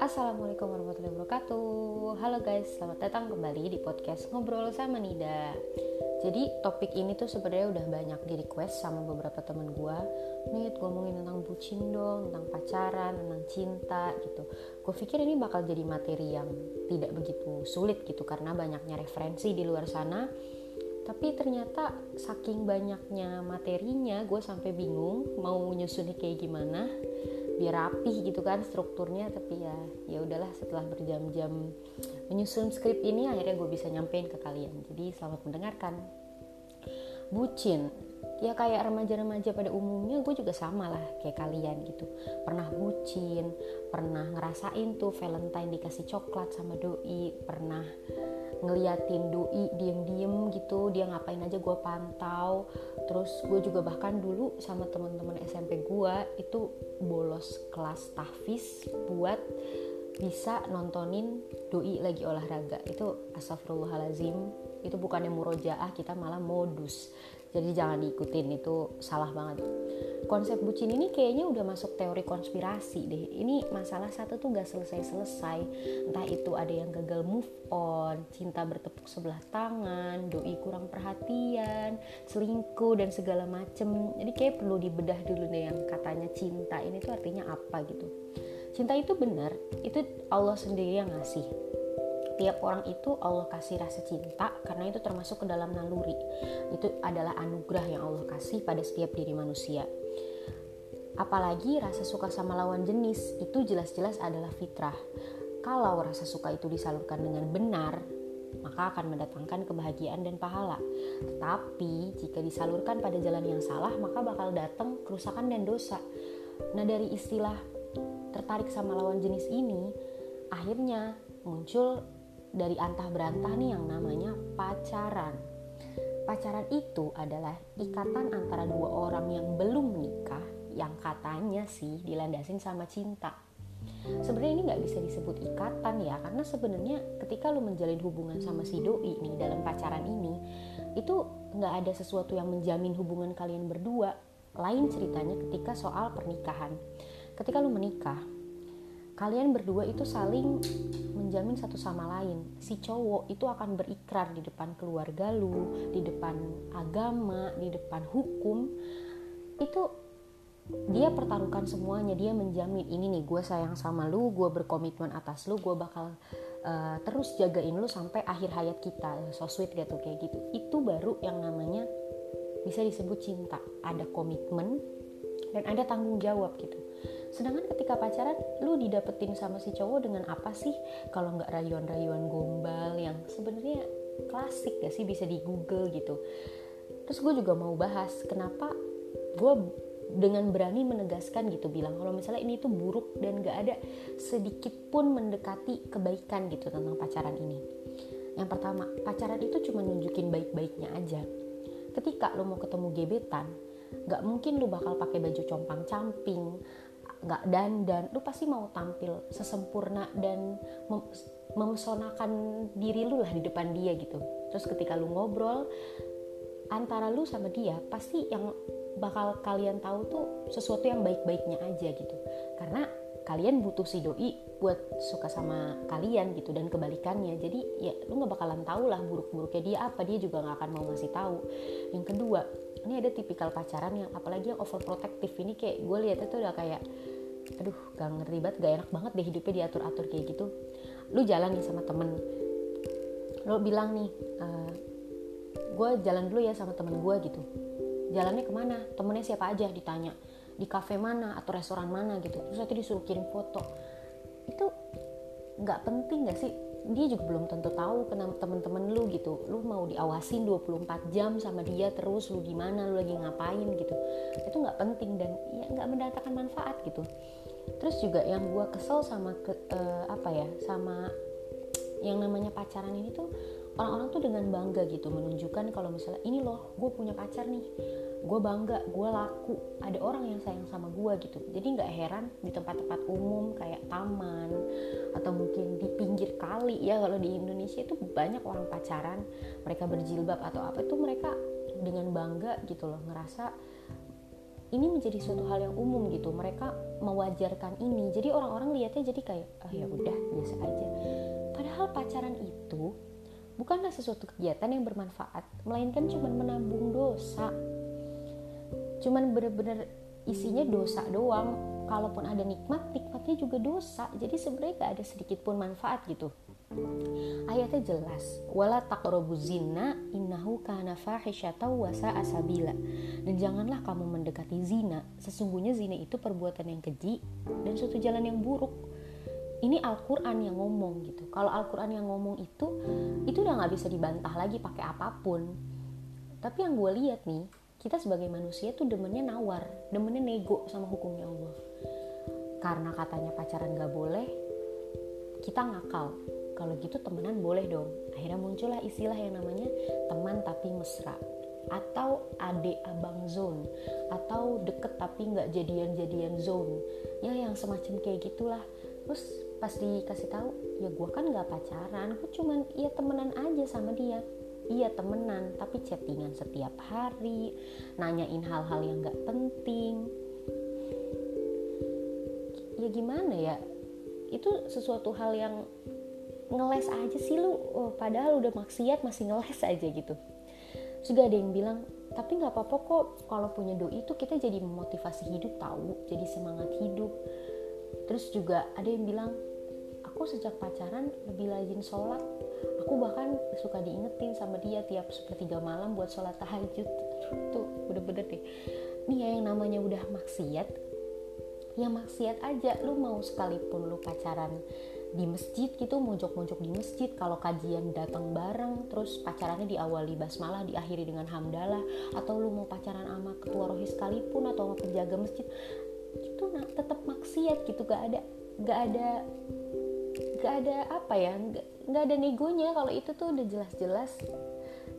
Assalamualaikum warahmatullahi wabarakatuh. Halo guys, selamat datang kembali di podcast Ngobrol sama Nida. Jadi topik ini tuh sebenarnya udah banyak di request sama beberapa teman gue Nid ngomongin tentang bucin dong, tentang pacaran, tentang cinta gitu. Gue pikir ini bakal jadi materi yang tidak begitu sulit gitu Karena banyaknya referensi di luar sana tapi ternyata saking banyaknya materinya gue sampai bingung mau nyusunnya kayak gimana biar rapih gitu kan strukturnya. Tapi ya ya udahlah setelah berjam-jam menyusun skrip ini akhirnya gue bisa nyampein ke kalian. Jadi selamat mendengarkan. Bucin. Ya kayak remaja-remaja pada umumnya gue juga sama lah kayak kalian gitu. Pernah bucin pernah ngerasain tuh Valentine dikasih coklat sama doi pernah ngeliatin doi diem-diem gitu dia ngapain aja gue pantau. Terus gue juga bahkan dulu sama teman-teman SMP gue itu bolos kelas tahfiz buat bisa nontonin doi lagi olahraga. Itu astagfirullahalazim itu bukannya murojaah kita malah modus jadi jangan diikutin itu salah banget. Konsep bucin ini kayaknya udah masuk teori konspirasi deh. Ini masalah satu tuh gak selesai-selesai. Entah itu ada yang gagal move on cinta bertepuk sebelah tangan doi kurang perhatian selingkuh dan segala macem. Jadi kayak perlu dibedah dulu deh yang katanya cinta ini tuh artinya apa gitu. Cinta itu benar itu Allah sendiri yang ngasih tiap orang itu Allah kasih rasa cinta karena itu termasuk ke dalam naluri. Itu adalah anugerah yang Allah kasih pada setiap diri manusia. Apalagi rasa suka sama lawan jenis itu jelas-jelas adalah fitrah. Kalau rasa suka itu disalurkan dengan benar, maka akan mendatangkan kebahagiaan dan pahala. Tetapi jika disalurkan pada jalan yang salah, maka bakal datang kerusakan dan dosa. Nah, dari istilah tertarik sama lawan jenis ini, akhirnya muncul dari antah berantah nih yang namanya pacaran. Pacaran itu adalah ikatan antara dua orang yang belum menikah yang katanya sih dilandasin sama cinta. Sebenarnya ini nggak bisa disebut ikatan ya, karena sebenarnya ketika lu menjalin hubungan sama si doi nih dalam pacaran ini, itu nggak ada sesuatu yang menjamin hubungan kalian berdua. Lain ceritanya ketika soal pernikahan. Ketika lu menikah, kalian berdua itu saling menjamin satu sama lain. Si cowok itu akan berikrar di depan keluarga lu, di depan agama, di depan hukum. Itu dia pertaruhkan semuanya, dia menjamin ini nih gue sayang sama lu, gue berkomitmen atas lu, gue bakal uh, terus jagain lu sampai akhir hayat kita. So sweet gak tuh kayak gitu. Itu baru yang namanya bisa disebut cinta. Ada komitmen dan ada tanggung jawab gitu sedangkan ketika pacaran lu didapetin sama si cowok dengan apa sih? Kalau nggak rayuan-rayuan gombal yang sebenarnya klasik gak sih? Bisa di Google gitu. Terus gue juga mau bahas kenapa gue dengan berani menegaskan gitu bilang kalau misalnya ini tuh buruk dan gak ada sedikit pun mendekati kebaikan gitu tentang pacaran ini. Yang pertama pacaran itu cuma nunjukin baik-baiknya aja. Ketika lo mau ketemu gebetan gak mungkin lu bakal pakai baju compang camping nggak dandan lu pasti mau tampil sesempurna dan mem memesonakan diri lu lah di depan dia gitu. Terus ketika lu ngobrol antara lu sama dia pasti yang bakal kalian tahu tuh sesuatu yang baik-baiknya aja gitu. Karena kalian butuh si doi buat suka sama kalian gitu dan kebalikannya. Jadi ya lu nggak bakalan tahu lah buruk-buruknya dia apa dia juga nggak akan mau ngasih tahu. Yang kedua ini ada tipikal pacaran yang apalagi yang overprotective. Ini kayak gue lihatnya tuh udah kayak aduh gak ngerti banget gak enak banget deh hidupnya diatur-atur kayak gitu. Lu jalan nih sama temen. Lu bilang nih uh, eh, gue jalan dulu ya sama temen gue gitu. Jalannya ke mana? Temennya siapa aja? ditanya. Di kafe mana atau restoran mana? gitu. Terus nanti disuruh kirim foto. Itu nggak penting gak sih dia juga belum tentu tahu kenapa temen-temen lu gitu. Lu mau diawasin 24 jam sama dia terus lu gimana lu lagi ngapain gitu. Itu nggak penting dan ya nggak mendatangkan manfaat gitu. Terus juga yang gue kesel sama ke, uh, apa ya sama yang namanya pacaran ini tuh orang-orang tuh dengan bangga gitu menunjukkan kalau misalnya ini loh gue punya pacar nih. Gue bangga gue laku. Ada orang yang sayang sama gue gitu. Jadi nggak heran di tempat-tempat umum kayak taman atau mungkin di pinggir kali ya. Kalau di Indonesia itu banyak orang pacaran mereka berjilbab atau apa itu mereka dengan bangga gitu loh ngerasa ini menjadi suatu hal yang umum gitu. Mereka mewajarkan ini. Jadi orang-orang lihatnya jadi kayak ah oh, ya udah biasa aja pacaran itu bukanlah sesuatu kegiatan yang bermanfaat melainkan cuma menabung dosa. Cuman bener-bener isinya dosa doang. Kalaupun ada nikmat nikmatnya juga dosa. Jadi sebenarnya gak ada sedikit pun manfaat gitu. Ayatnya jelas wala taqrabu zina innahu kana fahisyata wa asabila dan janganlah kamu mendekati zina. Sesungguhnya zina itu perbuatan yang keji dan suatu jalan yang buruk ini Al-Quran yang ngomong gitu. Kalau Al-Quran yang ngomong itu itu udah nggak bisa dibantah lagi pakai apa pun. Tapi yang gue lihat nih kita sebagai manusia tuh demennya nawar demennya nego sama hukumnya Allah. Karena katanya pacaran gak boleh kita ngakal. Kalau gitu temenan boleh dong. Akhirnya muncullah istilah yang namanya teman tapi mesra. Atau adik abang zone. Atau deket tapi nggak jadian-jadian zone. Ya yang semacam kayak gitulah. Terus pas dikasih tahu ya gue kan nggak pacaran gue cuman ya temenan aja sama dia. Iya temenan tapi chattingan setiap hari nanyain hal-hal yang nggak penting. Ya gimana ya? Itu sesuatu hal yang ngeles aja sih lu. Oh, padahal udah maksiat masih ngeles aja gitu. Juga ada yang bilang tapi nggak apa-apa kok kalau punya doi itu kita jadi memotivasi hidup tahu? Jadi semangat hidup terus juga ada yang bilang aku sejak pacaran lebih rajin sholat. Aku bahkan suka diingetin sama dia tiap sepertiga malam buat sholat tahajud. Tuh bener-bener deh. Nih ya yang namanya udah maksiat ya maksiat aja. Lu mau sekalipun lu pacaran di masjid gitu mojok-mojok di masjid kalau kajian datang bareng terus pacarannya diawali basmalah diakhiri dengan hamdalah atau lu mau pacaran sama ketua rohis sekalipun atau sama penjaga masjid tetap maksiat gitu gak ada gak ada gak ada apa ya gak, gak ada negonya kalau itu tuh udah jelas-jelas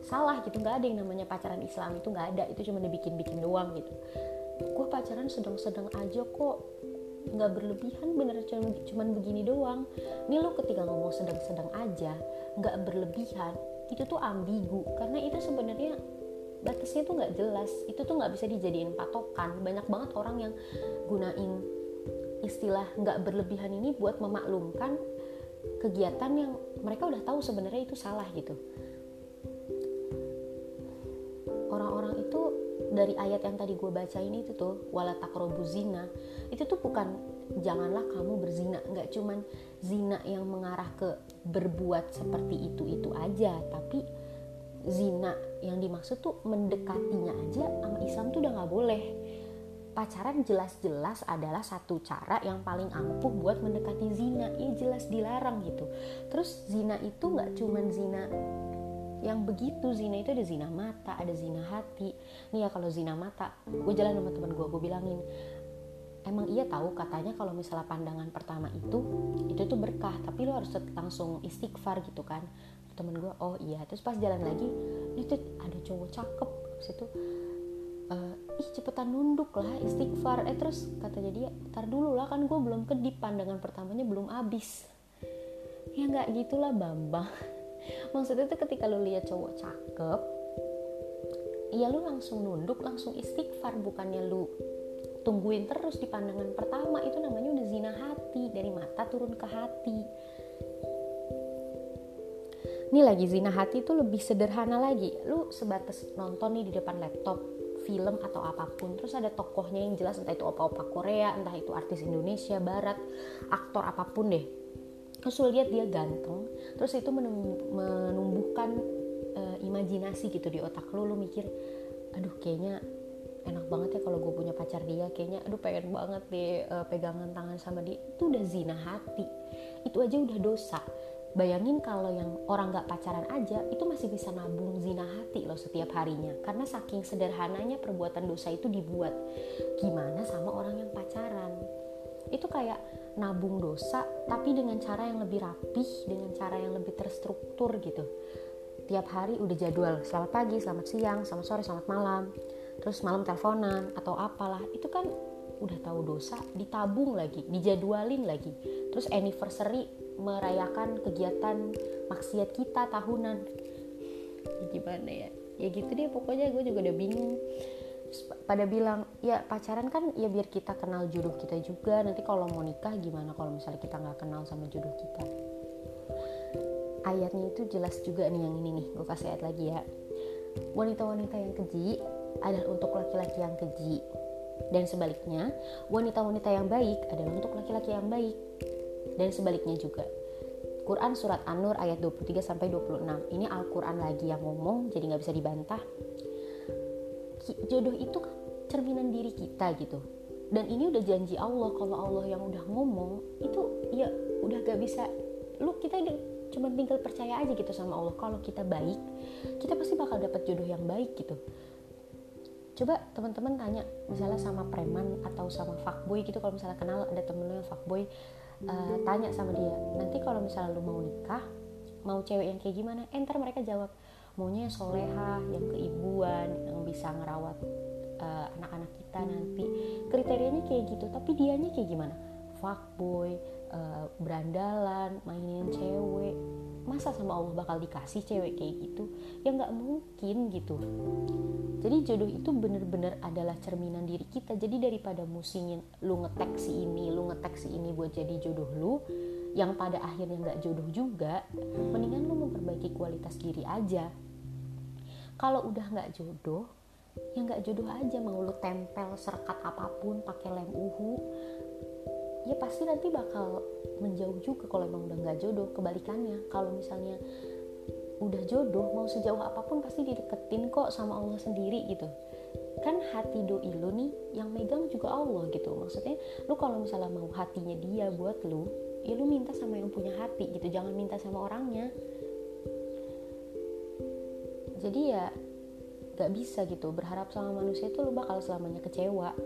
salah gitu. Nggak ada yang namanya pacaran Islam itu nggak ada itu cuma dibikin-bikin doang gitu. Gue pacaran sedang-sedang aja kok nggak berlebihan bener cuman, cuman begini doang. Ini lo ketika ngomong sedang-sedang aja nggak berlebihan itu tuh ambigu. Karena itu sebenarnya batasnya tuh nggak jelas. Itu tuh nggak bisa dijadiin patokan. Banyak banget orang yang gunain istilah nggak berlebihan ini buat memaklumkan kegiatan yang mereka udah tahu sebenarnya itu salah gitu. Orang-orang itu dari ayat yang tadi gue bacain itu tuh wala takrobu zina itu tuh bukan janganlah kamu berzina. Nggak cuman zina yang mengarah ke berbuat seperti itu itu aja tapi zina yang dimaksud tuh mendekatinya aja sama Islam tuh udah nggak boleh. Pacaran jelas-jelas adalah satu cara yang paling ampuh buat mendekati zina. Ya jelas dilarang gitu. Terus zina itu nggak cuman zina yang begitu. Zina itu ada zina mata ada zina hati. Nih ya kalau zina mata gue jalan sama teman gue gue bilangin emang iya tahu katanya kalau misalnya pandangan pertama itu itu tuh berkah. Tapi lo harus langsung istighfar gitu kan. Temen gue oh iya. Terus pas jalan lagi itu ada cowok cakep situ. Uh, ih cepetan nunduk lah istighfar. Eh terus katanya dia tar dulu lah kan gue belum kedip pandangan pertamanya belum abis ya nggak gitulah bambang. Maksudnya tuh ketika lu lihat cowok cakep ya lu langsung nunduk langsung istighfar. Bukannya lu tungguin terus di pandangan pertama itu namanya udah zina hati. Dari mata turun ke hati ini lagi zina hati itu lebih sederhana lagi. Lu sebatas nonton nih di depan laptop film atau apa pun. Terus ada tokohnya yang jelas entah itu opa-opa Korea entah itu artis Indonesia Barat aktor apa pun deh. Terus lu lihat dia ganteng terus itu menumbuhkan uh, imajinasi gitu di otak lu. Lu mikir aduh kayaknya enak banget ya kalau gue punya pacar dia. Kayaknya aduh pengen banget deh uh, pegangan tangan sama dia. Itu udah zina hati. Itu aja udah dosa Bayangin kalau yang orang gak pacaran aja itu masih bisa nabung zina hati loh setiap harinya karena saking sederhananya perbuatan dosa itu dibuat. Gimana sama orang yang pacaran? Itu kayak nabung dosa tapi dengan cara yang lebih rapih, dengan cara yang lebih terstruktur gitu. Tiap hari udah jadwal, selamat pagi, selamat siang, selamat sore, selamat malam. Terus malam teleponan atau apalah, itu kan udah tahu dosa ditabung lagi dijadwalin lagi terus anniversary merayakan kegiatan maksiat kita tahunan. Ya gimana ya? Ya gitu deh pokoknya gue juga udah bingung. Pada bilang ya pacaran kan ya biar kita kenal jodoh kita juga. Nanti kalau mau nikah gimana kalau misalnya kita nggak kenal sama jodoh kita? Ayatnya itu jelas juga nih yang ini nih gue kasih ayat lagi ya. Wanita-wanita yang keji adalah untuk laki-laki yang keji. Dan sebaliknya wanita-wanita yang baik adalah untuk laki-laki yang baik dan sebaliknya juga. Quran surat An-Nur ayat 23 sampai 26 ini Al-Quran lagi yang ngomong jadi nggak bisa dibantah. Jodoh itu kan cerminan diri kita gitu. Dan ini udah janji Allah kalau Allah yang udah ngomong itu ya udah gak bisa. Lu kita udah cuma tinggal percaya aja gitu sama Allah. Kalau kita baik kita pasti bakal dapat jodoh yang baik gitu. Coba teman-teman tanya misalnya sama preman atau sama fuckboy gitu. Kalau misalnya kenal ada temen lu yang fuckboy uh, tanya sama dia nanti kalau misalnya lu mau nikah mau cewek yang kayak gimana? Enter eh, mereka jawab maunya yang soleha yang keibuan yang bisa ngerawat uh, anak-anak kita nanti. Kriterianya kayak gitu tapi dianya kayak gimana? Fuckboy uh, berandalan mainin cewek masa sama Allah bakal dikasih cewek kayak gitu? Ya nggak mungkin gitu. Jadi jodoh itu bener-bener adalah cerminan diri kita. Jadi daripada musingin lu ngetek si ini lu ngetek si ini buat jadi jodoh lu yang pada akhirnya nggak jodoh juga mendingan lu memperbaiki kualitas diri aja. Kalau udah nggak jodoh ya nggak jodoh aja. Mau lu tempel serekat apa pun pakai lem uhu ya pasti nanti bakal menjauh juga kalau emang udah nggak jodoh kebalikannya. Kalau misalnya udah jodoh mau sejauh apa pun pasti dideketin kok sama Allah sendiri gitu. Kan hati doi lu nih yang megang juga Allah gitu. Maksudnya lu kalau misalnya mau hatinya dia buat lu ya lu minta sama yang punya hati gitu. Jangan minta sama orangnya. Jadi ya gak bisa gitu. Berharap sama manusia itu lu bakal selamanya kecewa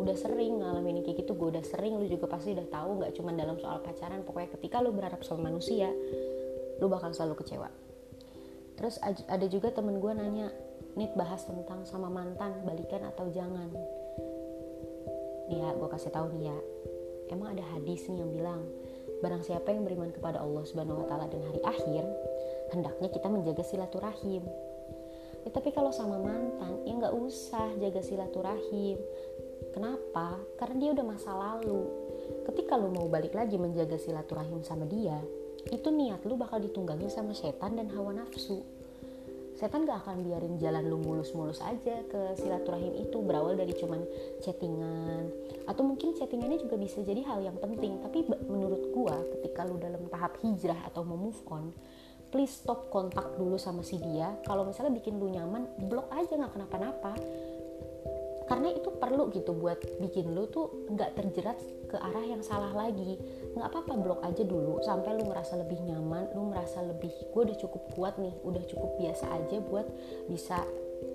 udah sering ngalamin kayak gitu gue udah sering lu juga pasti udah tahu nggak cuma dalam soal pacaran pokoknya ketika lu berharap sama manusia lu bakal selalu kecewa. Terus ada juga temen gue nanya nit bahas tentang sama mantan balikan atau jangan? Nih ya gue kasih tahu nih ya emang ada hadis nih yang bilang barang siapa yang beriman kepada Allah subhanahu wa taala dan hari akhir hendaknya kita menjaga silaturahim. Ya, tapi kalau sama mantan ya nggak usah jaga silaturahim kenapa? Karena dia udah masa lalu. Ketika lu mau balik lagi menjaga silaturahim sama dia itu niat lu bakal ditunggangin sama setan dan hawa nafsu. Setan gak akan biarin jalan lu mulus-mulus aja ke silaturahim itu berawal dari cuman chattingan. Atau mungkin chattingannya juga bisa jadi hal yang penting tapi menurut gua ketika lu dalam tahap hijrah atau mau move on please stop kontak dulu sama si dia. Kalau misalnya bikin lu nyaman blok aja nggak kenapa-napa karena itu perlu gitu buat bikin lu tuh nggak terjerat ke arah yang salah lagi. Nggak apa-apa blok aja dulu sampai lu ngerasa lebih nyaman lu merasa lebih gue udah cukup kuat nih udah cukup biasa aja buat bisa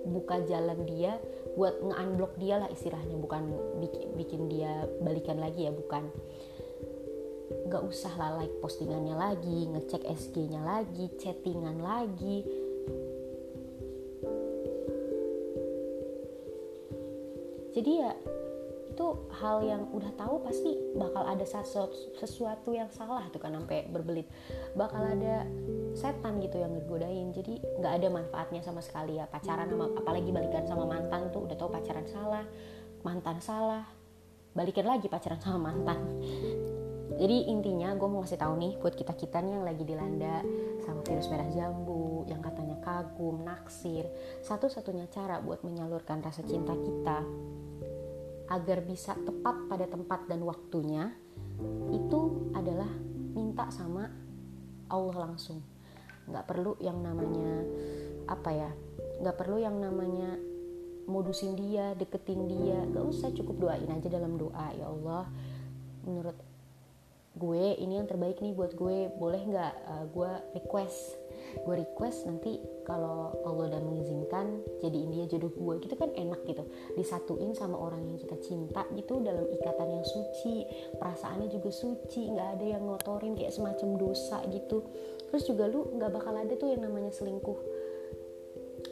buka jalan dia buat nge-unblock dia lah istilahnya bukan bikin, bikin dia balikan lagi ya bukan. Nggak usah lah like postingannya lagi ngecek SG-nya lagi chattingan lagi jadi ya itu hal yang udah tahu pasti bakal ada sesuatu yang salah tuh kan sampai berbelit. Bakal ada setan gitu yang ngegodain jadi nggak ada manfaatnya sama sekali ya pacaran sama apalagi balikan sama mantan tuh udah tahu pacaran salah mantan salah balikin lagi pacaran sama mantan. Jadi intinya gue mau ngasih tahu nih buat kita kita nih yang lagi dilanda sama virus merah jambu yang katanya kagum naksir satu-satunya cara buat menyalurkan rasa cinta kita agar bisa tepat pada tempat dan waktunya itu adalah minta sama Allah langsung. Nggak perlu yang namanya apa ya nggak perlu yang namanya modusin dia deketin dia. Gak usah cukup doain aja dalam doa ya Allah. Menurut gue ini yang terbaik nih buat gue. Boleh nggak uh, gue request gue request nanti kalau Allah udah mengizinkan jadi dia jodoh gue gitu kan enak gitu. Disatuin sama orang yang kita cinta gitu dalam ikatan yang suci. Perasaannya juga suci nggak ada yang ngotorin kayak semacam dosa gitu. Terus juga lu nggak bakal ada tuh yang namanya selingkuh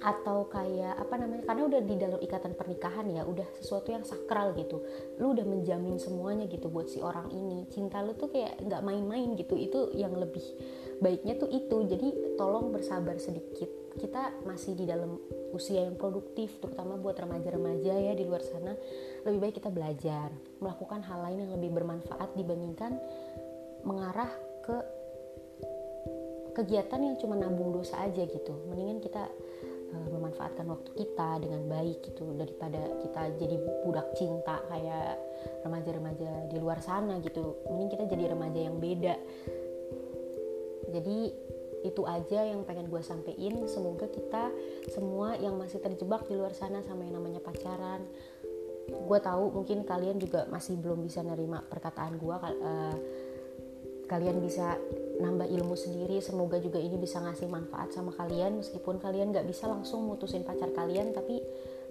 atau kayak apa namanya karena udah di dalam ikatan pernikahan ya udah sesuatu yang sakral gitu. Lu udah menjamin semuanya gitu buat si orang ini. Cinta lu tuh kayak nggak main-main gitu. Itu yang lebih baiknya tuh itu. Jadi tolong bersabar sedikit. Kita masih di dalam usia yang produktif terutama buat remaja-remaja ya di luar sana. Lebih baik kita belajar melakukan hal lain yang lebih bermanfaat dibandingkan mengarah ke kegiatan yang cuma nabung dosa aja gitu. Mendingan kita uh, memanfaatkan waktu kita dengan baik gitu daripada kita jadi budak cinta kayak remaja-remaja di luar sana gitu. Mending kita jadi remaja yang beda. Jadi itu aja yang pengen gue sampein. Semoga kita semua yang masih terjebak di luar sana sama yang namanya pacaran gue tahu mungkin kalian juga masih belum bisa nerima perkataan gue uh, kalian bisa nambah ilmu sendiri semoga juga ini bisa ngasih manfaat sama kalian. Meskipun kalian gak bisa langsung mutusin pacar kalian tapi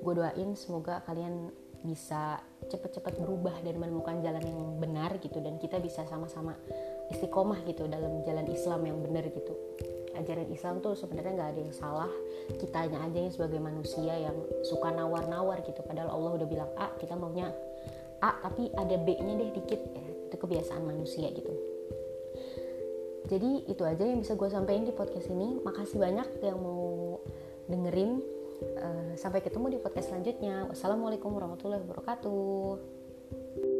gue doain semoga kalian bisa cepet-cepet berubah dan menemukan jalan yang benar gitu. Dan kita bisa sama-sama istiqomah gitu dalam jalan Islam yang benar gitu. Ajaran Islam tuh sebenarnya nggak ada yang salah. Kitanya aja yang sebagai manusia yang suka nawar-nawar gitu. Padahal Allah udah bilang A kita maunya A tapi ada B-nya deh dikit. Ya itu kebiasaan manusia gitu jadi itu aja yang bisa gue sampaikan di podcast ini. Makasih banyak yang mau dengerin. Uh, sampai ketemu di podcast selanjutnya. Wassalamualaikum warahmatullahi wabarakatuh